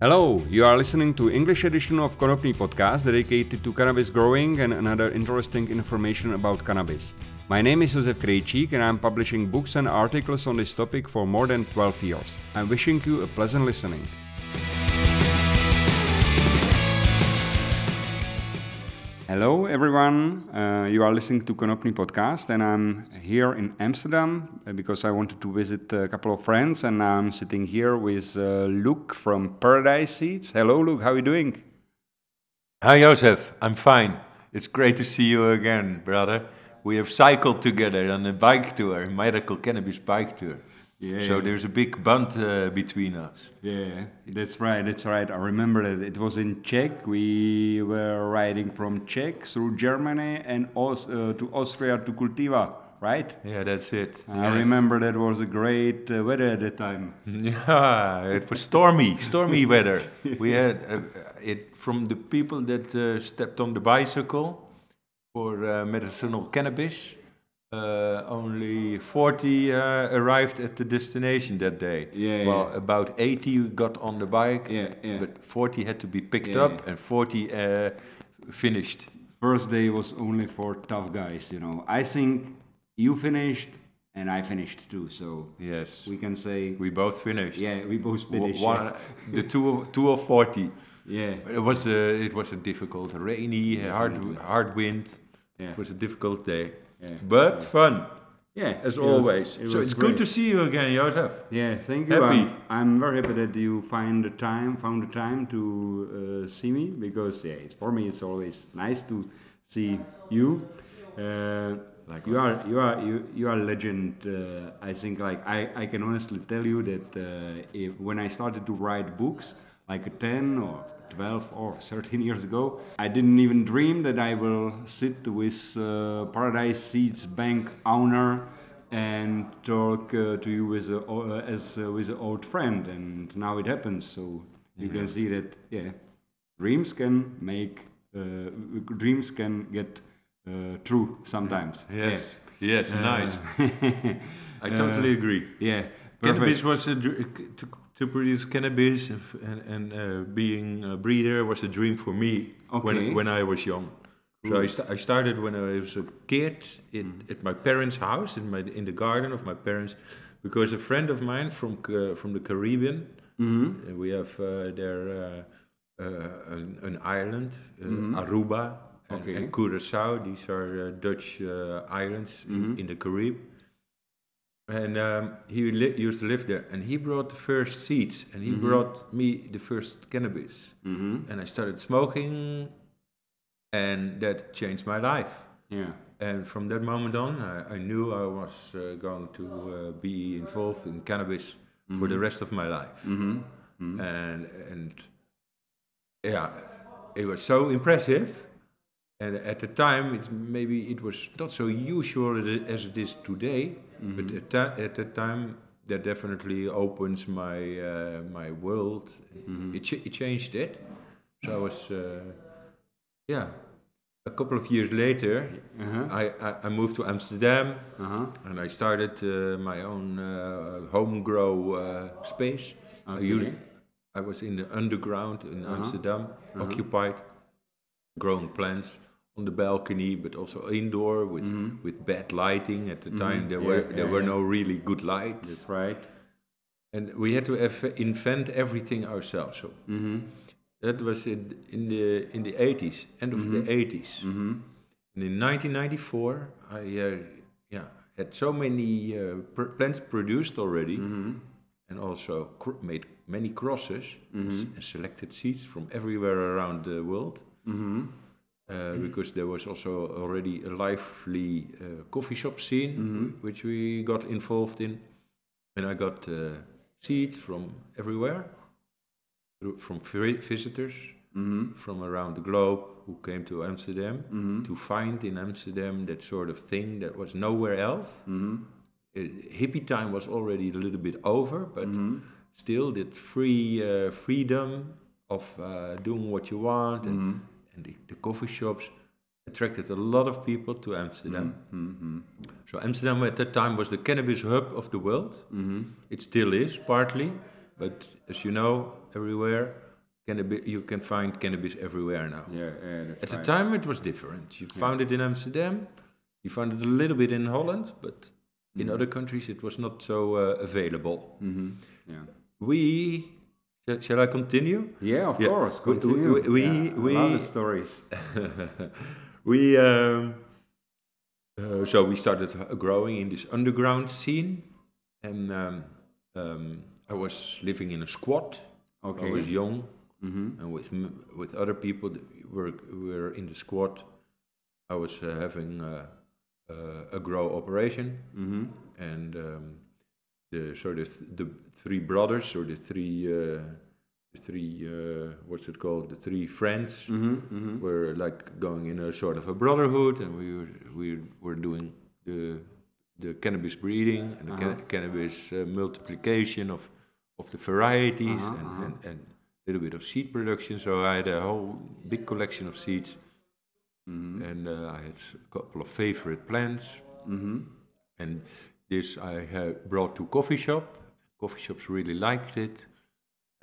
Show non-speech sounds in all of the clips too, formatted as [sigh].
Hello, you are listening to English edition of Konopný podcast dedicated to cannabis growing and another interesting information about cannabis. My name is Josef Krejčík and I'm publishing books and articles on this topic for more than 12 years. I'm wishing you a pleasant listening. Hello, everyone. Uh, you are listening to Konopný podcast, and I'm here in Amsterdam uh, because I wanted to visit a couple of friends, and I'm sitting here with uh, Luc from Paradise Seeds. Hello, Luc. How are you doing? Hi, Josef. I'm fine. It's great to see you again, brother. We have cycled together on a bike tour, a medical cannabis bike tour. Yeah. So there's a big bond uh, between us. Yeah, that's right. That's right. I remember that it was in Czech. We were riding from Czech through Germany and Aus- uh, to Austria to Cultiva, right? Yeah, that's it. I Yes. remember that was a great uh, weather at that time. [laughs] Yeah, it was stormy, stormy weather. [laughs] We had uh, it from the people that uh, stepped on the bicycle for uh, medicinal cannabis. Uh, only 40 uh, arrived at the destination that day. Yeah, well, yeah. about 80 got on the bike, Yeah, yeah. but 40 had to be picked Yeah, up and 40 uh, finished. First day was only for tough guys, you know. I think you finished and I finished too, so Yes, we can say, we both finished. yeah, we both finished. One, [laughs] the two of, two of 40. yeah. It was a it was a difficult, rainy, hard hard wind. Yeah. It was a difficult day, Yeah. but fun Yeah, as always. it so it's good to see you again, Josef. Yeah, thank you. Happy. I'm, I'm very happy that you find the time, found the time to uh, see me because yeah, it's for me it's always nice to see you. Uh, you are you are you, you are a legend. Uh, I think like I, I can honestly tell you that uh, if, when I started to write books like 10 or 12 or 13 years ago, I didn't even dream that I will sit with uh, Paradise Seeds bank owner and talk uh, to you as a, uh, as uh, with an old friend, and now it happens. So you can see that yeah, dreams can make uh, dreams can get uh, true sometimes. Yes, yes, Yeah. nice. Uh, [laughs] I totally agree. yeah. Cannabis perfect. was a to, produce cannabis and, and, and uh, being a breeder was a dream for me Okay. when when I was young. So I, sta- I started when I was a kid in, at my parents' house in my in the garden of my parents, because a friend of mine from Ca- from the Caribbean, Mhm. uh, we have uh, there uh, uh, an, an island, uh, Mhm. Aruba and, Okay. and Curaçao. These are uh, Dutch uh, islands Mhm. in, in the Caribbean. And um, he li- used to live there, and he brought the first seeds, and he Mhm. brought me the first cannabis, Mhm. and I started smoking, and that changed my life. Yeah. And from that moment on, I, I knew I was uh, going to uh, be involved in cannabis for the rest of my life, Mhm. and and yeah, it was so impressive. And at the time, it's maybe it was not so usual as it is today, but at, ta- at that time, that definitely opens my uh, my world. It, ch- it changed it. So I was, uh, yeah. A couple of years later, Uh-huh. I, I, I moved to Amsterdam Uh-huh. and I started uh, my own uh, home grow uh, space. I, used, I was in the underground in Uh-huh. Amsterdam, occupied, growing plants on the balcony, but also indoor with with bad lighting. At the time, there Mm-hmm. Yeah, were there yeah, were yeah. no really good lights, That's right. and we had to invent everything ourselves. So Mhm. that was in, in the in the 80s, end of the 80s. Mhm. And in 1994, I uh, yeah had so many uh, pr- plants produced already, Mhm. and also cr- made many crosses and s- and selected seeds from everywhere around the world. Uh, because there was also already a lively uh, coffee shop scene, Mhm. which we got involved in, and I got uh, seeds from everywhere, from vi- visitors Mhm. from around the globe who came to Amsterdam Mhm. to find in Amsterdam that sort of thing that was nowhere else. Mhm. Uh, hippie time was already a little bit over, but Mhm. still that free uh, freedom of uh, doing what you want and, Mhm. and the, the coffee shops attracted a lot of people to Amsterdam. Mhm. So Amsterdam at that time was the cannabis hub of the world. Mhm. It still is partly, but as you know, everywhere cannabis. You can find cannabis everywhere now. Yeah, yeah, At right. the time, it was different. You found it in Amsterdam. You found it a little bit in Holland, but in other countries, it was not so uh, available. Mm-hmm. Yeah. We shall- shall I continue? Yeah, of Yeah, course. we- we- Continue. we- yeah, we- of stories. [laughs] we um, uh, so we started growing in this underground scene, and um, um, I was living in a squat. Okay. I was young, Mm-hmm. and with with other people that were were in the squat. I was uh, having uh, a grow operation, Mm-hmm. and um, the so the the three brothers or the three uh, the three uh, what's it called the three friends Mm-hmm. Mm-hmm. were like going in a sort of a brotherhood, and we were we were doing the the cannabis breeding and the Uh-huh. ca- cannabis uh, multiplication of of the varieties Uh-huh, and, uh-huh. and and a little bit of seed production. So I had a whole big collection of seeds, Mm-hmm. and uh, I had a couple of favorite plants, Mm-hmm. and this I had brought to coffee shop. Coffee shops really liked it,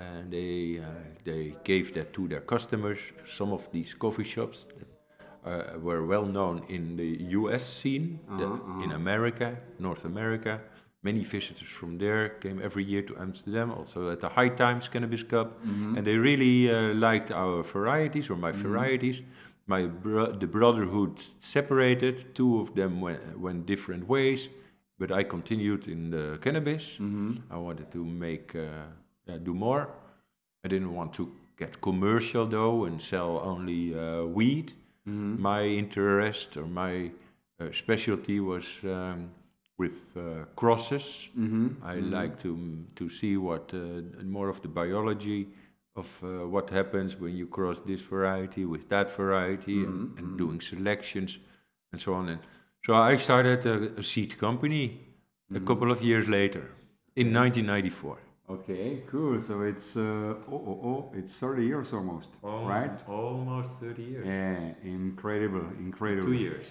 and they uh, they gave that to their customers. Some of these coffee shops uh, were well known in the U.S. scene, the- Uh-huh, in America, North America. Many visitors from there came every year to Amsterdam, also at the High Times Cannabis Cup, and they really uh, liked our varieties or my varieties. My bro- the brotherhood separated. Two of them went, went different ways, but I continued in the cannabis. Mm-hmm. I wanted to make uh, yeah, do more. I didn't want to get commercial though and sell only uh, weed. Mm-hmm. My interest or my uh, specialty was um, with uh, crosses. Mm-hmm. I like to to see what uh, more of the biology of uh, what happens when you cross this variety with that variety and, and doing selections and so on. And so I started a, a seed company a couple of years later in 1994. Okay, cool. So it's uh, oh, oh, oh, it's 30 years almost, right? Almost 30 years. Yeah, incredible, incredible. Two years.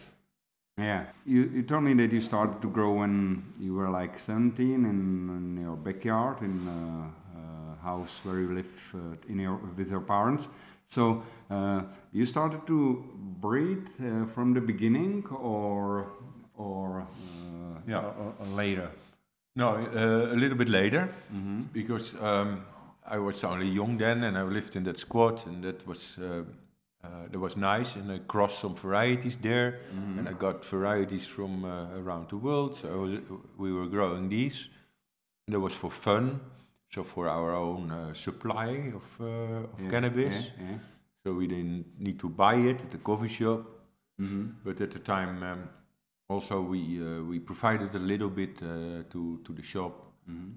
Yeah, you, you told me that you started to grow when you were like 17 in, in your backyard in a uh, house where you live uh, in your, with your parents. So uh, you started to breed uh, from the beginning or or uh, Yeah. or- or later? No, uh, a little bit later, because um, I was only young then, and I lived in that squat, and that was uh, uh, that was nice, and I crossed some varieties there, and I got varieties from uh, around the world. So I was, we were growing these, and that was for fun, so for our own uh, supply of, uh, of Yeah, cannabis. yeah, yeah. So we didn't need to buy it at the coffee shop. Mhm. But at the time, um, also we uh, we provided a little bit uh, to to the shop,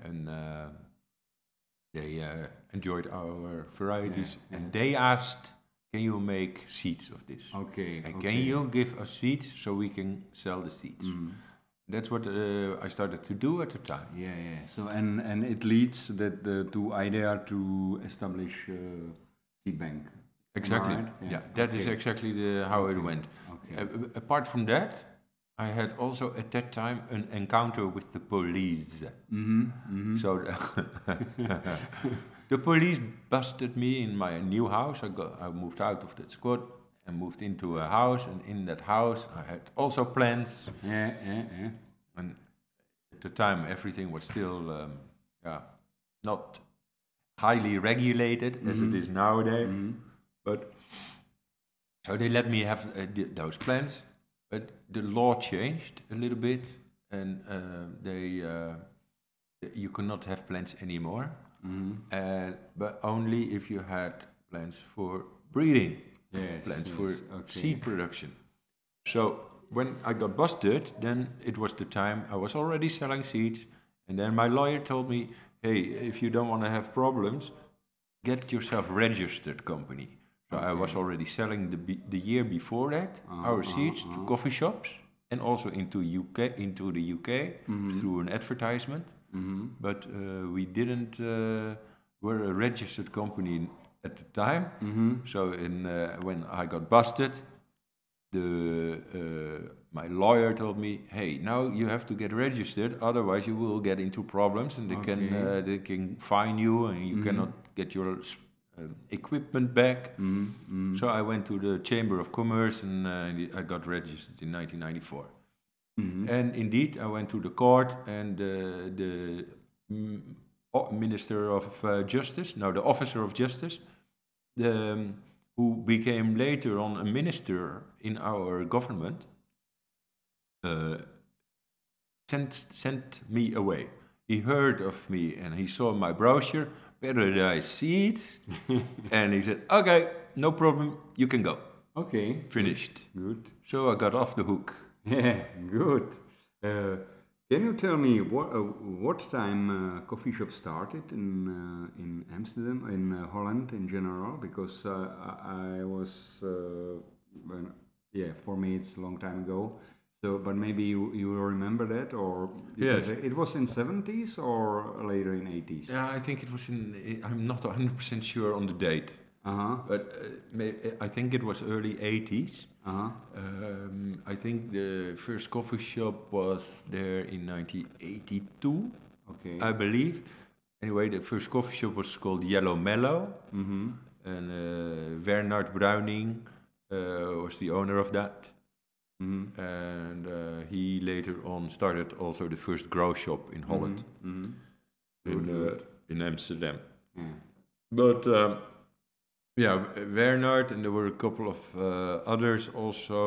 and uh, they uh, enjoyed our varieties, Yeah, and they asked, "Can you make seeds of this? Okay. And okay. can you give us seeds so we can sell the seeds?" Mm. That's what uh, I started to do at the time. Yeah, yeah. So and and it leads that the to idea to establish uh, seed bank. Exactly. right? Yeah, that is Okay. exactly the, how it went. Okay. Uh, apart from that, I had also at that time an encounter with the police. Mm-hmm. Mm-hmm. So the, [laughs] the police busted me in my new house. I got I moved out of that squad and moved into a house, and in that house I had also plants. Yeah, yeah, yeah. And at the time, everything was still um, yeah, not highly regulated as it is nowadays. But so they let me have uh, th- those plants, but the law changed a little bit, and uh, they uh, you cannot have plants anymore, uh, but only if you had plants for breeding, Yes, plants yes, for okay. seed production. So when I got busted, then it was the time I was already selling seeds, and then my lawyer told me, "Hey, if you don't want to have problems, get yourself registered company." So I was already selling the be- the year before that our seeds to coffee shops and also into UK into the UK through an advertisement. But uh, we didn't uh, were a registered company at the time. So in uh, when I got busted, the uh, my lawyer told me, "Hey, now you have to get registered, otherwise you will get into problems, and they can uh, they can fine you, and you cannot get your uh, equipment back. Mm-hmm. So I went to the Chamber of Commerce and uh, I got registered in 1994. Mm-hmm. And indeed, I went to the court, and uh, the mm, Minister of uh, Justice, no, the Officer of Justice, the, um, who became later on a minister in our government, uh, sent, sent me away. He heard of me and he saw my brochure, Paradise Seeds, [laughs] and he said, Okay, no problem, you can go. Okay. Finished. Good. So I got off the hook. [laughs] Yeah, good. Uh, can you tell me what uh, what time uh, coffee shop started in uh, in Amsterdam in uh, Holland in general? Because uh, I, I was uh, when, yeah for me it's a long time ago. So, but maybe you, you remember that or Yes. it was in seventies or later in eighties. Yeah, I think it was in. I'm not 100% sure on the date, Uh huh. but uh, I think it was early 80s. Uh huh. Um, I think the first coffee shop was there in 1982, Okay. I believe. Anyway, the first coffee shop was called Yellow Mellow, mm-hmm. and uh, Bernard Bruining uh, was the owner of that. Mm-hmm. And uh, he later on started also the first grow shop in Holland, Mm-hmm. in, uh, in Amsterdam. Yeah. But um, yeah, Bernard, and there were a couple of uh, others also.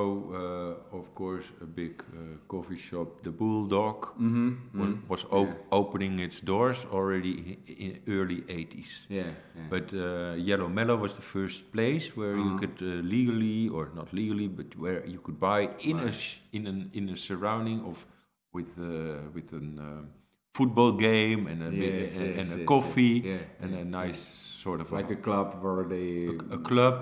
Uh, of course, a big uh, coffee shop, the Bulldog, Mm-hmm. wa- was op- opening its doors already in early 80s. Yeah. yeah. But uh, Yellow Mellow was the first place where you Uh-huh. could uh, legally, or not legally, but where you could buy in a sh- in an in a surrounding of with uh, with an um, football game and a Yes, and, yes, and a coffee. Yeah, and a nice sort of like a, a club where they a club,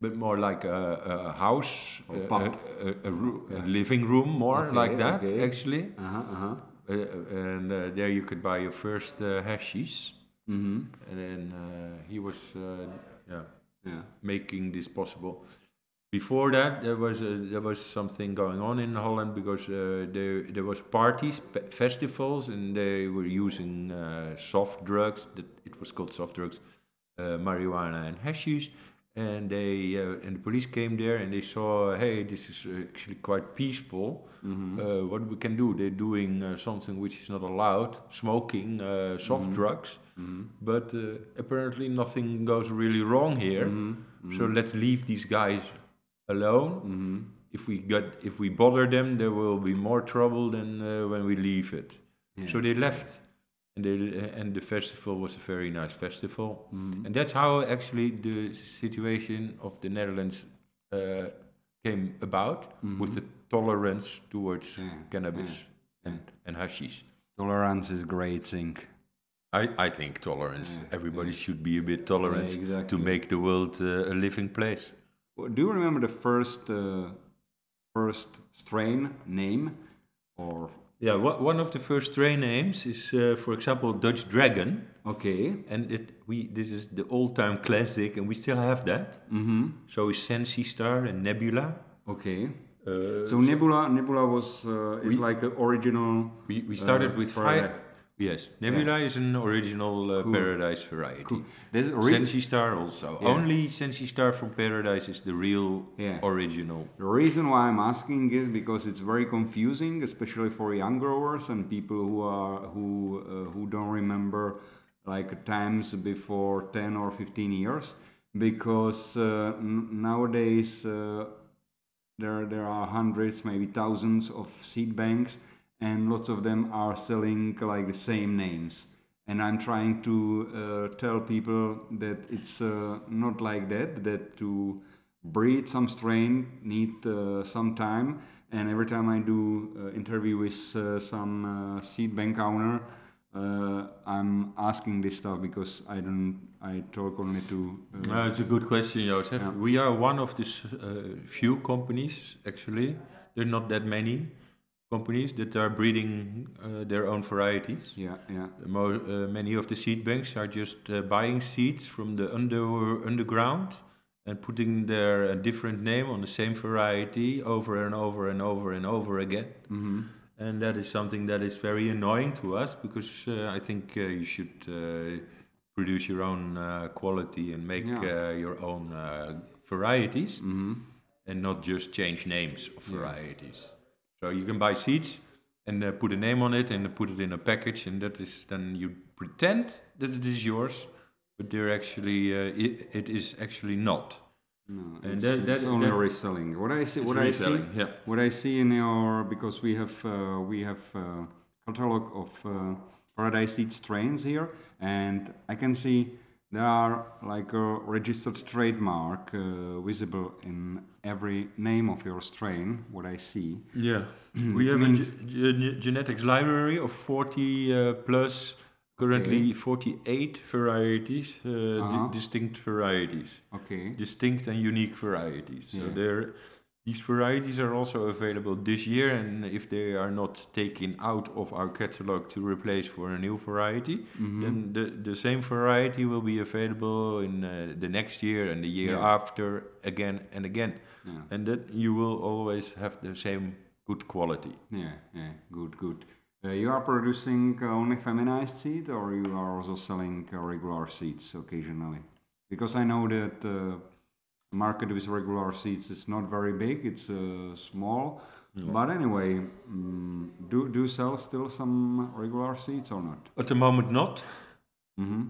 but more like a, a house, a, a, a, a, a living room, more Okay, like that okay. actually. uh-huh uh-huh Uh, and uh, there you could buy your first uh, hashies, mm-hmm. and then uh, he was uh, yeah yeah making this possible. Before that, there was a, there was something going on in Holland because uh, there there was parties, festivals, and they were using uh, soft drugs. That it was called soft drugs, uh, marijuana and hashish. And they uh, and the police came there and they saw, hey, this is actually quite peaceful. Uh, what we can do? They're doing uh, something which is not allowed, smoking uh, soft drugs. But uh, apparently nothing goes really wrong here. So let's leave these guys alone. mm-hmm. If we get if we bother them, there will be more trouble than uh, when we leave it. So they left, and they and the festival was a very nice festival, and that's how actually the situation of the Netherlands uh, came about with the tolerance towards Yeah, cannabis and and hashish. tolerance is great thing I, I think tolerance. Yeah, Everybody should be a bit tolerant Yeah, to make the world uh, a living place. Do you remember the first uh, first strain name or Yeah, one of the first strain names is, uh, for example, Dutch Dragon, okay and it we this is the old-time classic, and we still have that. mm-hmm. So is Sensi Star and Nebula. okay Uh, so nebula nebula was uh, is like an original we, we started uh, with variety. Yes, Nebula is an original uh, Cool. Paradise variety. Re- Sensi Star also. Yeah. Only Sensi Star from Paradise is the real Yeah. original. The reason why I'm asking is because it's very confusing, especially for young growers and people who are who uh, who don't remember like times before 10 or 15 years, because uh, n- nowadays uh, there there are hundreds, maybe thousands of seed banks, and lots of them are selling like the same names. And I'm trying to uh, tell people that it's uh, not like that. That to breed some strain need uh, some time. And every time I do uh, interview with uh, some uh, seed bank owner, uh, I'm asking this stuff because I don't. I talk only to. Uh, Uh, it's a good question, Josef. We are one of the uh, few companies, actually. There are not that many companies that are breeding uh, their own varieties. yeah, yeah, Mo- uh, many of the seed banks are just uh, buying seeds from the under, underground and putting their uh, different name on the same variety over and over and over and over again. hmm And that is something that is very annoying to us because uh, I think uh, you should uh, produce your own uh, quality and make Yeah. uh, your own uh, varieties, Mm-hmm. and not just change names of varieties. So you can buy seeds and uh, put a name on it and put it in a package, and that is then you pretend that it is yours, but they're actually uh, it, it is actually not. No, And it's, that- that- it's only that- reselling. What I see, what I see, yeah. what I see in your because we have uh, we have uh, catalog of uh, Paradise Seed strains here, and I can see there are like a registered trademark uh, visible in every name of your strain. What I see. Yeah, we have a ge- ge- genetics library of 40 uh, plus, currently 48 varieties, uh, di- Uh-huh. distinct varieties, Okay. distinct and unique varieties. So Yeah. there, these varieties are also available this year, and if they are not taken out of our catalog to replace for a new variety, Mm-hmm. then the, the same variety will be available in uh, the next year and the year Yeah. after again and again Yeah. and that you will always have the same good quality. Yeah. Yeah. Good. Good. Uh, you are producing uh, only feminized seed, or you are also selling uh, regular seeds occasionally? Because I know that uh, market with regular seeds is not very big; it's uh, small. But anyway, mm, do do you sell still some regular seeds or not? At the moment, not. Mm-hmm.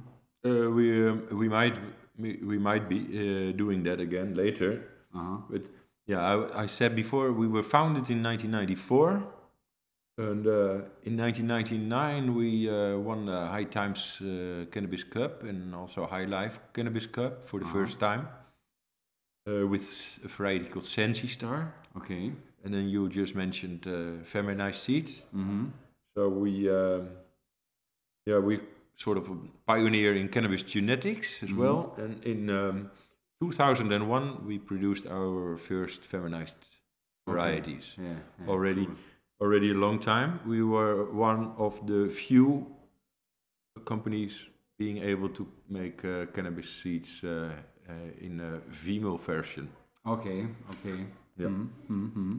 Uh, we um, we might we, we might be uh, doing that again later. Uh-huh. But yeah, I, I said before we were founded in 1994, and uh, in 1999 we uh, won the High Times uh, Cannabis Cup and also High Life Cannabis Cup for the Uh-huh. first time uh, with a variety called Sensi Star. Okay. And then you just mentioned uh, feminized seeds. Mm-hmm. So we, um yeah, we sort of a pioneer in cannabis genetics as Mhm. well. And in um, 2001, we produced our first feminized varieties. Yeah. yeah. Already, Cool. already a long time. We were one of the few companies being able to make uh, cannabis seeds uh, in a female version. Okay. Okay. Yeah. Mm-hmm.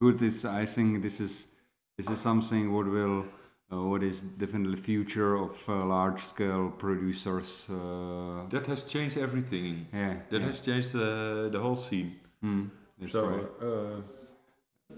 Good. This I think this is this is something what will uh, what is definitely future of uh, large scale producers. Uh, That has changed everything. yeah. That yeah. has changed the, the whole scene. Mm, that's so, right.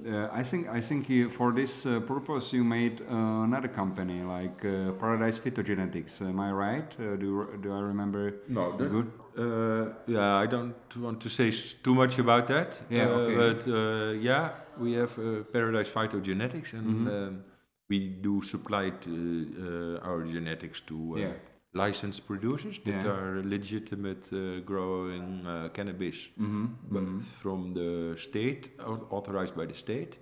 Uh, I think I think you, for this uh, purpose you made uh, another company like uh, Paradise Phytogenetics. Am I right? Uh, do do I remember? No, that, Good. Uh, yeah, I don't want to say too much about that. Yeah, okay. But uh, yeah, we have uh, Paradise Phytogenetics, and Mhm. um, we do supply to, uh, our genetics to uh, Yeah. Licensed producers that Yeah. are legitimate uh, growing uh, cannabis, Mm-hmm. but from the state, au- authorized by the state.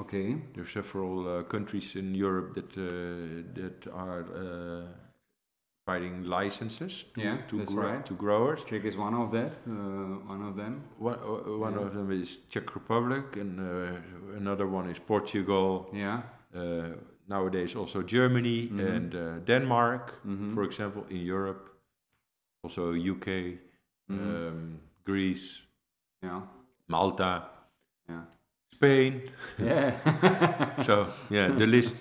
Okay. There are several uh, countries in Europe that uh, that are uh, providing licenses to, Yeah, to, right. to growers. Czech is one of that. Uh, one of them. One, uh, one Yeah. of them is Czech Republic, and uh, another one is Portugal. Yeah. Uh, nowadays, also Germany Mhm. and uh, Denmark, Mhm. for example, in Europe. Also UK, Mhm. um, Greece, Yeah. Malta, Yeah. Spain. Yeah. [laughs] so yeah, the [laughs] list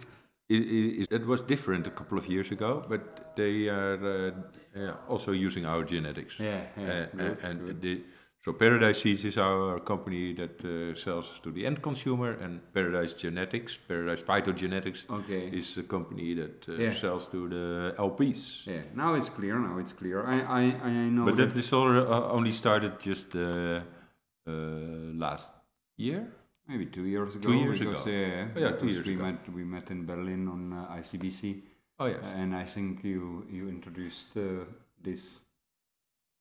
i- i- is, it was different a couple of years ago, but they are uh, yeah, also using our genetics. yeah. Uh, Yeah. Good, and the, so Paradise Seeds is our company that uh, sells to the end consumer, and Paradise Genetics, Paradise Phytogenetics, Okay. is a company that uh, Yeah. sells to the LPs. Yeah. Now it's clear. Now it's clear. I I I know. But that that is all, uh, only started just uh, uh, last year. Maybe two years ago. Two years because, ago. Yeah, Oh, yeah, two years we ago. met we met in Berlin on uh, ICBC, Oh yes, and I think you you introduced uh, this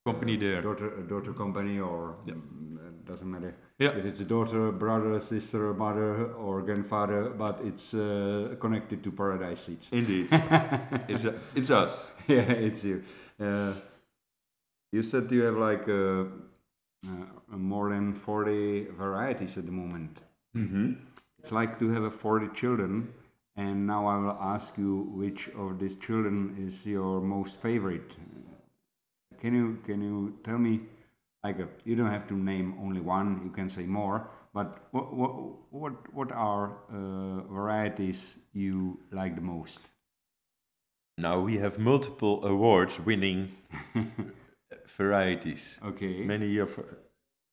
company there. daughter a daughter company or Yeah. mm, doesn't matter Yeah. if it's a daughter, brother, sister, mother, or grandfather, but it's uh, connected to Paradise Seeds. [laughs] Indeed, it's, uh, it's us. [laughs] yeah, it's you. Uh, you said you have like uh, uh, more than forty varieties at the moment. Mm-hmm. It's like to have a 40 children, and now I will ask you which of these children is your most favorite. Can you can you tell me, like, uh, you don't have to name only one. You can say more. But what what what what are uh, varieties you like the most? Now we have multiple awards winning [laughs] varieties. Okay. Many of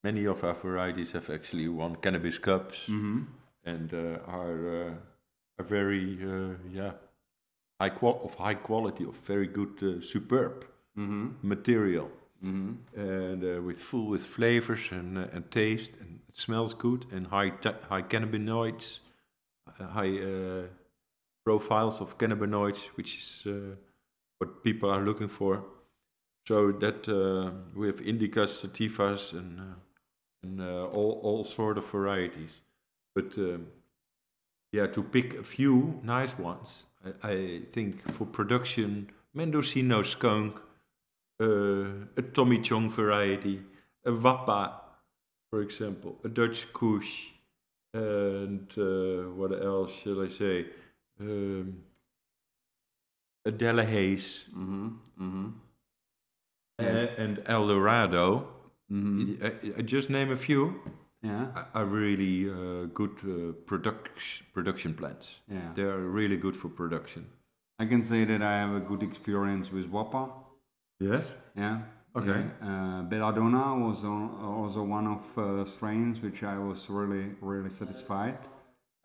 many of our varieties have actually won cannabis cups Mm-hmm. and uh, are uh, are very uh, yeah high qual- of high quality of very good uh, superb Mm-hmm. material Mm-hmm. and uh, with full with flavors and uh, and taste and it smells good and high ta- high cannabinoids uh, high uh, profiles of cannabinoids which is uh, what people are looking for so that uh, we have indicas sativas and uh, and uh, all all sort of varieties but um, yeah to pick a few nice ones I, I think for production Mendocino skunk a Tommy Chong variety, a Wappa, for example, a Dutch Kush, and uh, what else shall I say? Um, a Delahaze Mm-hmm. Mm-hmm. uh, and El Dorado. Mm-hmm. I, I just name a few. Yeah. are- Are really uh, good uh, production production plants. Yeah. They are really good for production. I can say that I have a good experience with Wappa. Yes. Yeah. Okay. Yeah. Uh, Belladonna was al- also one of uh, strains which I was really, really satisfied.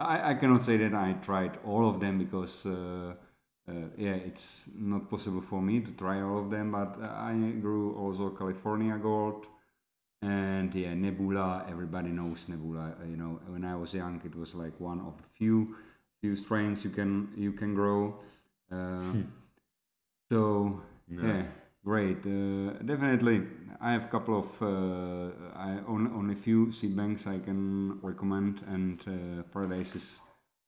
I, I cannot say that I tried all of them because, uh, uh, yeah, it's not possible for me to try all of them. But uh, I grew also California Gold and yeah, Nebula. Everybody knows Nebula. uh, You know, when I was young, it was like one of the few few strains you can you can grow. Uh, so yeah, Nice. Great. Uh, definitely, I have a couple of uh, I on only a few seed banks I can recommend, and uh, Paradise is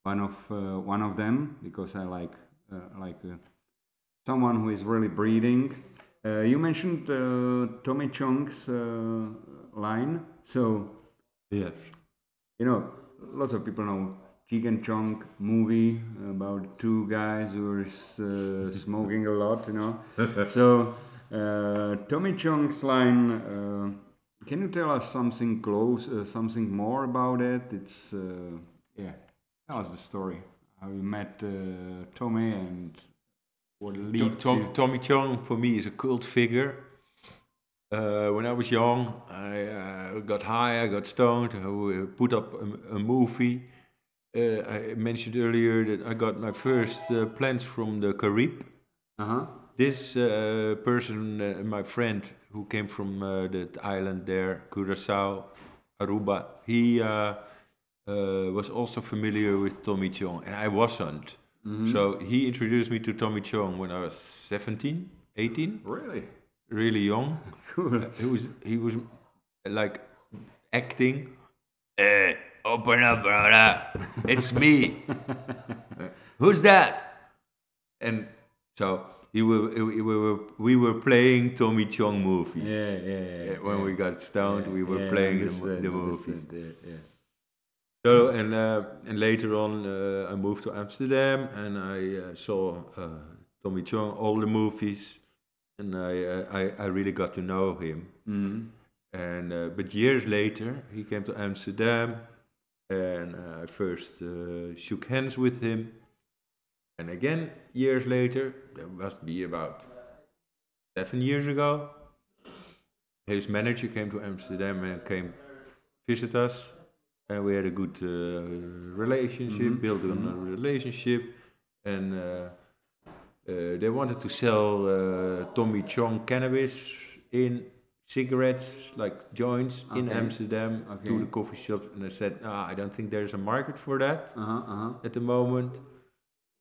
one of uh, one of them because I like uh, like uh, someone who is really breeding. Uh, you mentioned uh, Tommy Chong's uh, line, so Yes. you know, lots of people know Cheech and Chong movie about two guys who are uh, [laughs] smoking a lot, you know. [laughs] so, uh, Tommy Chong's line, uh, can you tell us something close, uh, something more about it? It's, uh, yeah, tell us the story. How you met uh, Tommy and what Tom, leads Tom, you. Tommy Chong for me is a cult figure. Uh, when I was young, I uh, got high, I got stoned, I put up a, a movie. Uh, I mentioned earlier that I got my first uh, plants from the Carib. Uh-huh. This uh, person, uh, my friend who came from uh, the island there, Curacao, Aruba, he uh, uh, was also familiar with Tommy Chong, and I wasn't. So he introduced me to Tommy Chong when I was 17, 18, Really? really young. [laughs] Cool. He was he was like acting. Open up, brother. It's me. [laughs] Who's that? And so he were, we were we were playing Tommy Chong movies. Yeah, yeah, yeah. Yeah, when yeah. we got stoned, we were Yeah, playing the, the movies. Yeah, yeah. So and uh, and later on, uh, I moved to Amsterdam and I uh, saw uh, Tommy Chong all the movies, and I, uh, I I really got to know him. Mhm. And uh, but years later, he came to Amsterdam, and uh, I first uh, shook hands with him. And again, years later, that must be about seven years ago. His manager came to Amsterdam and came visit us, and we had a good uh, relationship, Mhm, built on a relationship, and uh, uh, they wanted to sell uh, Tommy Chong cannabis in cigarettes, like joints, in Okay. Amsterdam to the coffee shops, and I said, ah, I don't think there's a market for that Uh-huh, uh-huh. at the moment.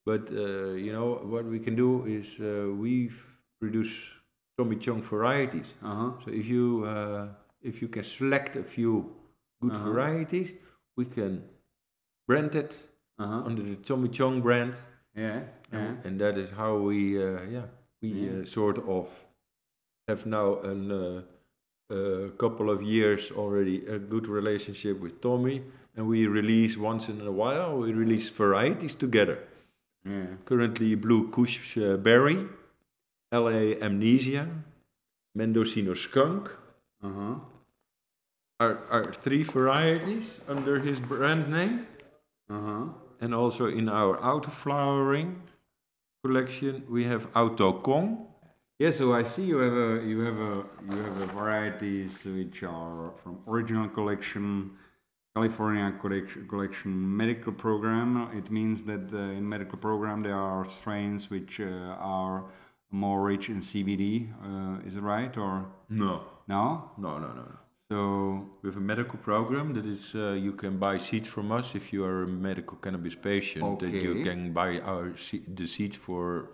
But uh, you know what we can do is uh, we produce Tommy Chong varieties. Uh-huh. So if you uh, if you can select a few good Uh-huh. varieties, we can brand it Uh-huh. under the Tommy Chong brand, Yeah, yeah. and, and that is how we uh, yeah we Yeah. uh, sort of have now an uh, a couple of years already a good relationship with Tommy, and we release once in a while we release varieties together. Yeah. Currently, Blue Kush uh, Berry, LA Amnesia, Mendocino Skunk Uh-huh. are, are three varieties under his brand name. Uh-huh. And also in our auto flowering collection, we have Autokong. Yeah, so I see you have a you have a you have a varieties which are from original collection, California collection, collection medical program. It means that uh, in medical program there are strains which uh, are more rich in CBD. Uh, is it right or No. no? No, no, no. So We have a medical program that is uh, you can buy seeds from us if you are a medical cannabis patient. That you can buy our se- the seeds for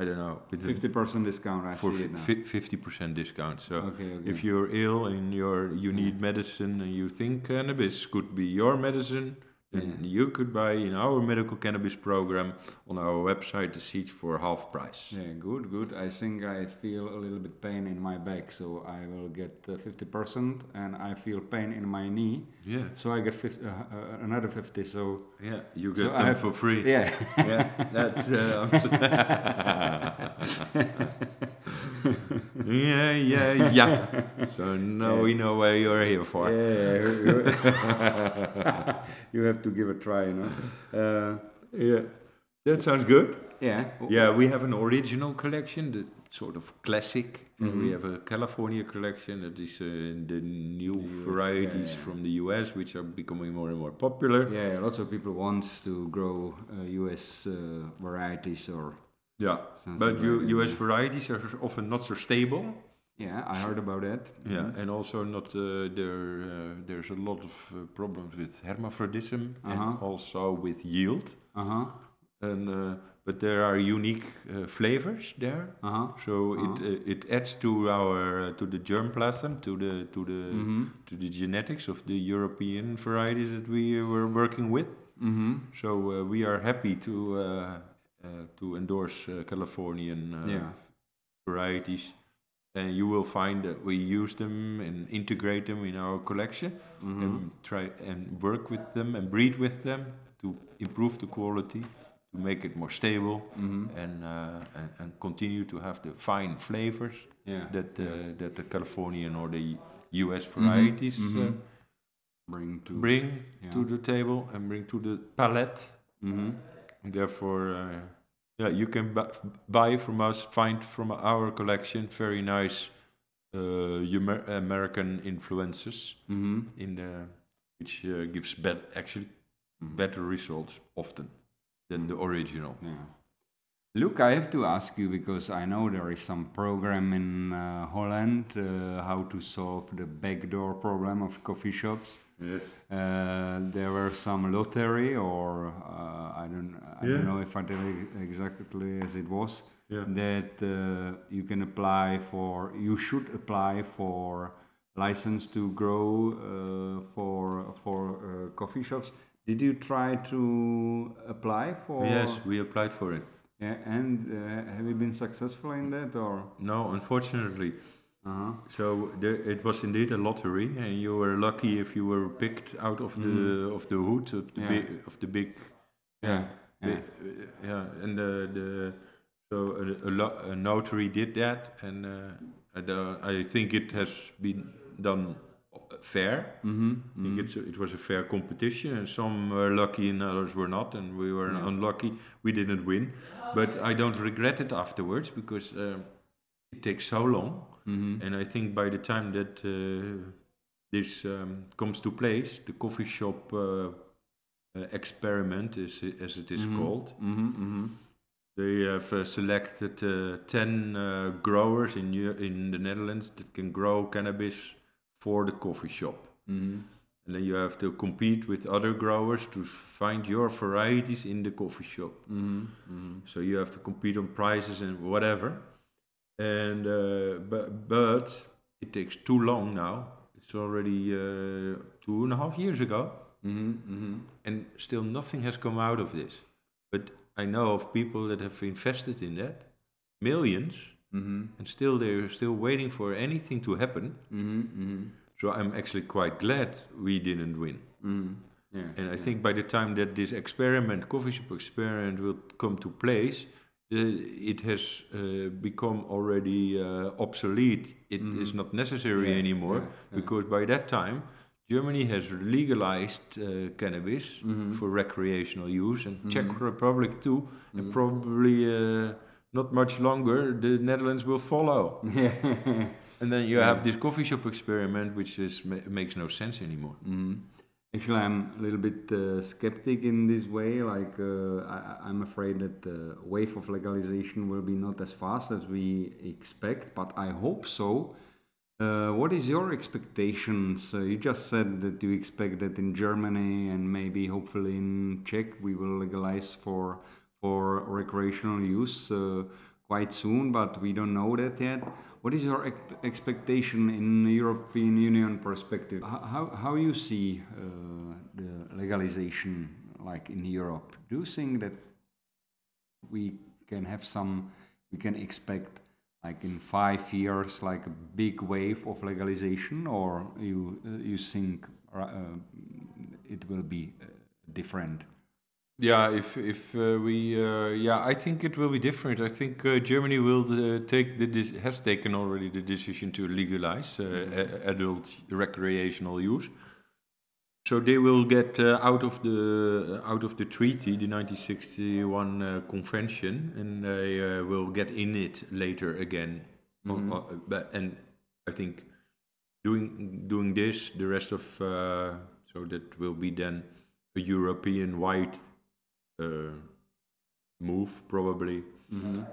I don't know with fifty percent discount. I for see it now. fifty percent discount. So Okay, okay. if you're ill and you're you need medicine and you think cannabis could be your medicine, then you could buy in our medical cannabis program on our website the seeds for half price. Yeah, good, good. I think I feel a little bit pain in my back, so I will get uh, fifty percent, and I feel pain in my knee, Yeah, so I get 50, uh, uh, another fifty. So yeah, you So get I them have- for free. yeah, yeah, that's. Uh, [laughs] [laughs] yeah, yeah, yeah. So now we know where you're here for. yeah. [laughs] you- you have to give a try, you know. [laughs] Uh, Yeah, that sounds good. yeah, Yeah, we have an original collection, the sort of classic, and Mm-hmm. we have a California collection that is uh, the new US, varieties yeah, yeah. from the US, which are becoming more and more popular. yeah. Lots of people want to grow uh, U.S. Uh, varieties, or Yeah, but like U- US varieties are often not so stable. Yeah, I heard about that. Yeah, and also not uh, there. Uh, there's a lot of uh, problems with hermaphrodism and Uh-huh. also with yield. Uh huh. And uh, but there are unique uh, flavors there. Uh huh. So it uh, it adds to our uh, to the germplasm to the to the Mm-hmm. to the genetics of the European varieties that we were working with. Mm-hmm. So uh, we are happy to uh, uh, to endorse uh, Californian uh, Yeah. varieties, and you will find that we use them and integrate them in our collection Mm-hmm. and try and work with them and breed with them to improve the quality, to make it more stable, Mm-hmm. and, uh, and and continue to have the fine flavors Yeah. that uh, that the Californian or the U.S. varieties uh, mhm. Bring to. bring Yeah. to the table and bring to the palate. Mm-hmm. And therefore, uh, yeah, you can bu- buy from us, find from our collection very nice uh, Amer- American influences Mm-hmm. in the which uh, gives bet actually better results often than the original. Yeah. Look, I have to ask you because I know there is some program in uh, Holland uh, how to solve the backdoor problem of coffee shops. Yes. Uh, there were some lottery, or uh, I don't, I Yeah. don't know if I tell you exactly as it was. Yeah. That uh, you can apply for, you should apply for license to grow uh, for for uh, coffee shops. Did you try to apply for? Yes, we applied for it. Yeah, and uh, have you been successful in that, or? No, unfortunately. Uh-huh. So there, it was indeed a lottery, and you were lucky if you were picked out of the of the hood of the Yeah. big of the big Yeah. Bi- Yeah. uh, yeah, and the, the so a, a, lo- a notary did that, and uh, and, uh, I think it has been done fair. Mm-hmm. I think it's a, it was a fair competition, and some were lucky and others were not, and we were unlucky. We didn't win, but I don't regret it afterwards because uh, it takes so long, Mm-hmm. and I think by the time that uh, this um, comes to place, the coffee shop uh, uh, experiment, is, as it is called, Mm-hmm. Mm-hmm. they have uh, selected uh, 10 uh, growers in, in the Netherlands that can grow cannabis for the coffee shop. Mm-hmm. And then you have to compete with other growers to find your varieties in the coffee shop. Mm-hmm. Mm-hmm. So you have to compete on prices and whatever. And uh, but but it takes too long now. It's already uh, two and a half years ago, Mm-hmm. Mm-hmm. and still nothing has come out of this. But I know of people that have invested in that, millions, Mm-hmm. and still they're still waiting for anything to happen. Mm-hmm. Mm-hmm. So I'm actually quite glad we didn't win. Mm-hmm. Yeah. And I think by the time that this experiment, coffee shop experiment, will come to place, the, it has uh, become already uh, obsolete. It is not necessary Mm-hmm. Yeah, anymore yeah, yeah. because by that time, Germany has legalized uh, cannabis Mm-hmm. for recreational use, and Czech Republic too, and probably uh, not much longer the Netherlands will follow. [laughs] And then you have this coffee shop experiment, which is ma- makes no sense anymore. Mhm. Actually, I'm a little bit uh, skeptic in this way. Like, uh, I, I'm afraid that the wave of legalization will be not as fast as we expect, but I hope so. Uh, what is your expectations? Uh, you just said that you expect that in Germany and maybe hopefully in Czech we will legalize for for recreational use uh, quite soon, but we don't know that yet. What is your ex- expectation in European Union perspective? How, how you see uh, the legalization like in Europe? Do you think that we can have some, we can expect like in five years like a big wave of legalization, or you uh, you think uh, it will be uh, different? Yeah, if if uh, we uh, yeah, I think it will be different. I think uh, Germany will uh, take the has taken already the decision to legalize uh, a- adult recreational use. So they will get uh, out of the out of the treaty, the 1961 uh, convention, and they uh, will get in it later again. On- but, and I think doing doing this, the rest of uh, so that will be then a European-wide uh, move probably.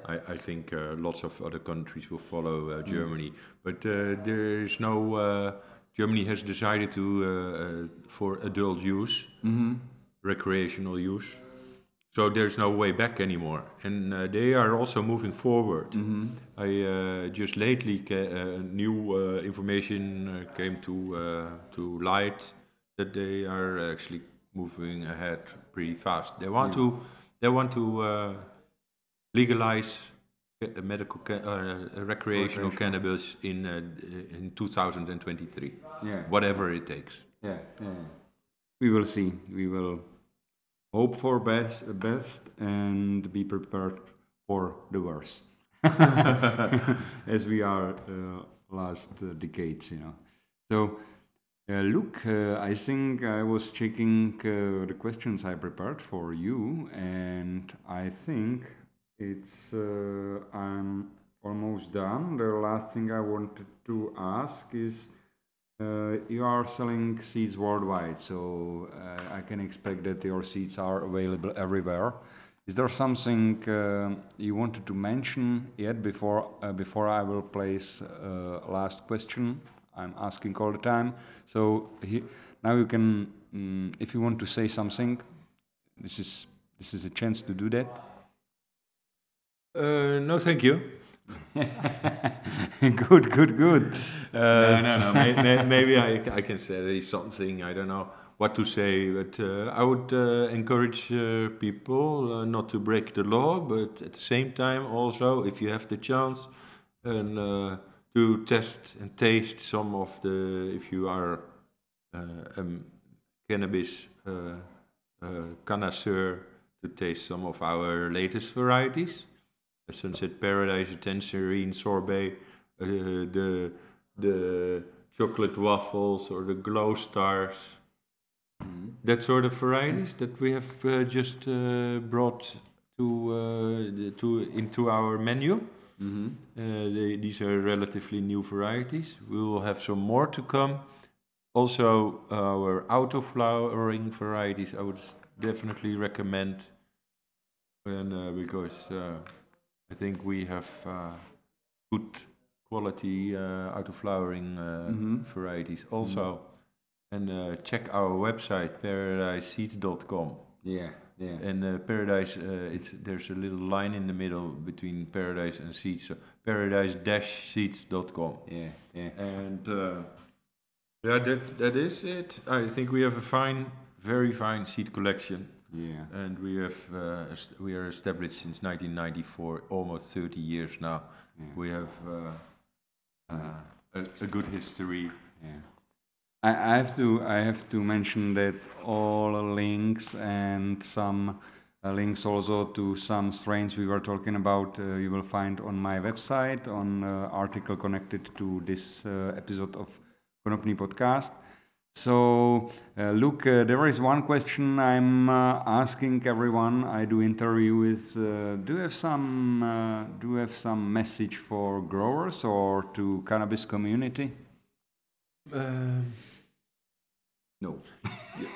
I, I think uh, lots of other countries will follow uh, Germany, but uh, there is no. Uh, Germany has decided to uh, uh, for adult use, recreational use. So there's no way back anymore, and uh, they are also moving forward. I uh, just lately ca- uh, new uh, information uh, came to uh, to light that they are actually moving ahead pretty fast. They want to they want to uh, legalize uh, medical ca- uh, recreational cannabis in uh, in 2023, Yeah. whatever it takes. Yeah, yeah. We will see. We will hope for best, best and be prepared for the worst, [laughs] [laughs] as we are uh, last uh, decades, you know. So, uh, look, uh, I think I was checking uh, the questions I prepared for you, and I think it's uh, I'm almost done. The last thing I wanted to ask is. Uh, you are selling seeds worldwide, so uh, I can expect that your seeds are available everywhere. Is there something you wanted to mention yet before before I will place last question? I'm asking all the time. So he, now you can, mm, if you want to say something, this is this is a chance to do that. Uh, no, thank you. [laughs] good, good, good. no, Uh, no, no. May, may, [laughs] maybe I, I can say something. I don't know what to say, but uh, I would uh, encourage uh, people uh, not to break the law, but at the same time also, if you have the chance, and uh, to test and taste some of the. If you are uh, um, cannabis uh, uh, connoisseur, to taste some of our latest varieties. A Sunset Paradise, a Tangerine Sorbet, uh, the the chocolate waffles or the glow stars, that sort of varieties that we have uh, just uh, brought to uh, the- to into our menu. Mhm. Uh, they, these are relatively new varieties. We will have some more to come. Also, our auto flowering varieties I would definitely recommend, and uh, because uh, I think we have uh, good quality uh, auto flowering uh, Mhm. varieties also. And uh, check our website paradiseseeds.com. Yeah, yeah. And uh, paradise, uh, it's there's a little line in the middle between paradise and seeds. So paradise-seeds.com. Yeah, yeah. And uh, yeah, that that is it. I think we have a fine, very fine seed collection, Yeah. and we have uh, we are established since 1994, almost 30 years now. Yeah. We have uh, uh, a, a good history. Yeah. I, have to I have to mention that all links and some uh, links also to some strains we were talking about uh, you will find on my website on uh, article connected to this uh, episode of Konopny podcast. So, uh, Luc, uh, there is one question I'm uh, asking everyone I do interview with. Do you have some Do you have some message for growers or to cannabis community? Um, No. yeah,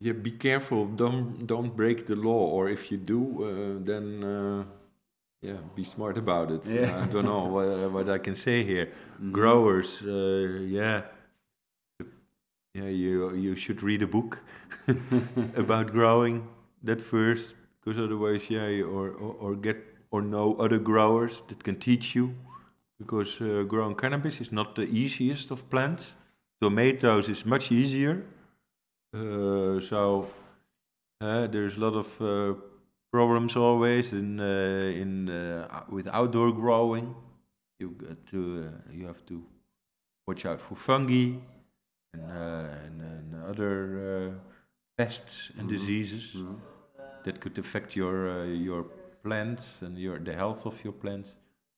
yeah. be careful. Don't don't break the law, or if you do, uh, then uh, yeah, be smart about it. Yeah. I don't know what, what I can say here. Growers, uh, yeah, yeah, you you should read a book [laughs] about growing that first, because otherwise, yeah, you- or, or or get or know other growers that can teach you, because uh, growing cannabis is not the easiest of plants. Tomatoes is much easier. Uh, so uh, there's a lot of uh, problems always in uh, in uh, with outdoor growing. You got to uh, you have to watch out for fungi and uh, and, and other uh, pests and diseases that could affect your uh, your plants and your the health of your plants.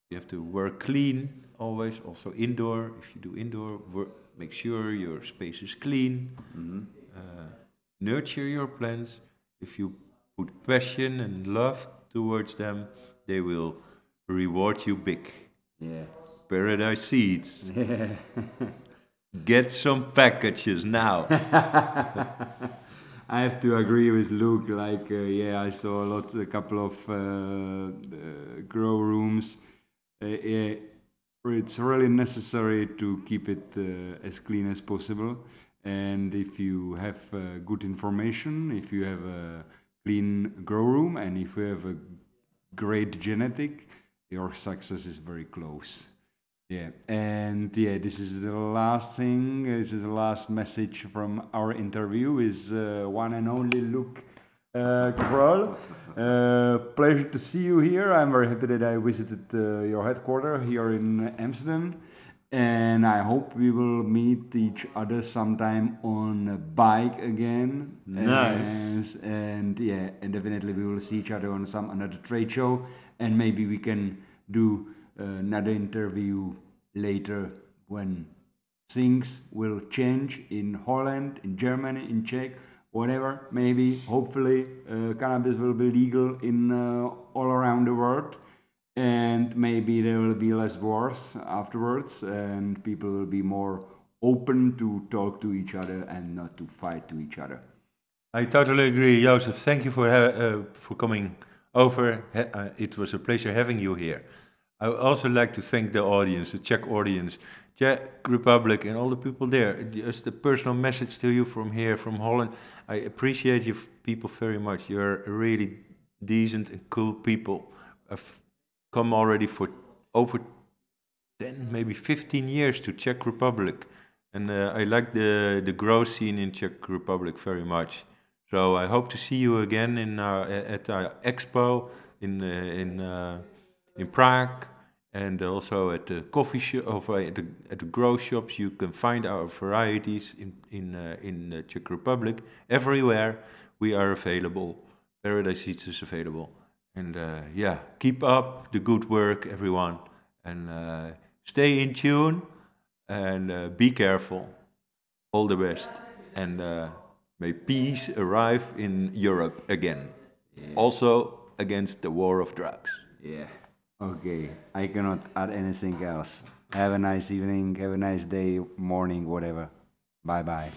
You have to work clean always. Also indoor. If you do indoor, work, make sure your space is clean. Uh, nurture your plants. If you put passion and love towards them, they will reward you big. Yeah. Paradise Seeds. [laughs] Yeah. Get some packages now. [laughs] I have to agree with Luc. Like, uh, yeah, I saw a lot, a couple of uh, uh, grow rooms. Uh, it's really necessary to keep it uh, as clean as possible. And if you have uh, good information, if you have a clean grow room, and if you have a great genetic, your success is very close. Yeah, and yeah, this is the last thing. This is the last message from our interview. Is uh, one and only Luc uh, Krol. Uh, pleasure to see you here. I'm very happy that I visited uh, your headquarters here in Amsterdam, and I hope we will meet each other sometime on a bike again. Nice. And, and yeah, and definitely we will see each other on some another trade show, and maybe we can do uh, another interview later when things will change in Holland, in Germany, in Czech, whatever. Maybe, hopefully, uh, cannabis will be legal in uh, all around the world, and maybe there will be less wars afterwards, and people will be more open to talk to each other and not to fight to each other. I totally agree, Josef. Thank you for uh, for coming over. Uh, it was a pleasure having you here. I would also like to thank the audience, the Czech audience, Czech Republic, and all the people there. Just a personal message to you from here, from Holland. I appreciate you people very much. You're really decent and cool people. I've come already for over 10, maybe 15 years to Czech Republic. And uh, I like the, the grow scene in Czech Republic very much. So I hope to see you again in our, at our expo in, uh, in, uh, in Prague and also at the coffee shop, of, uh, at, the, at the grow shops. You can find our varieties in, in, uh, in the Czech Republic. Everywhere we are available. Paradise Seeds is available. And uh, yeah, keep up the good work, everyone. And uh, stay in tune and uh, be careful. All the best. And uh, may peace arrive in Europe again. Also against the war of drugs. Yeah. Okay, I cannot add anything else. Have a nice evening, have a nice day, morning, whatever. Bye bye.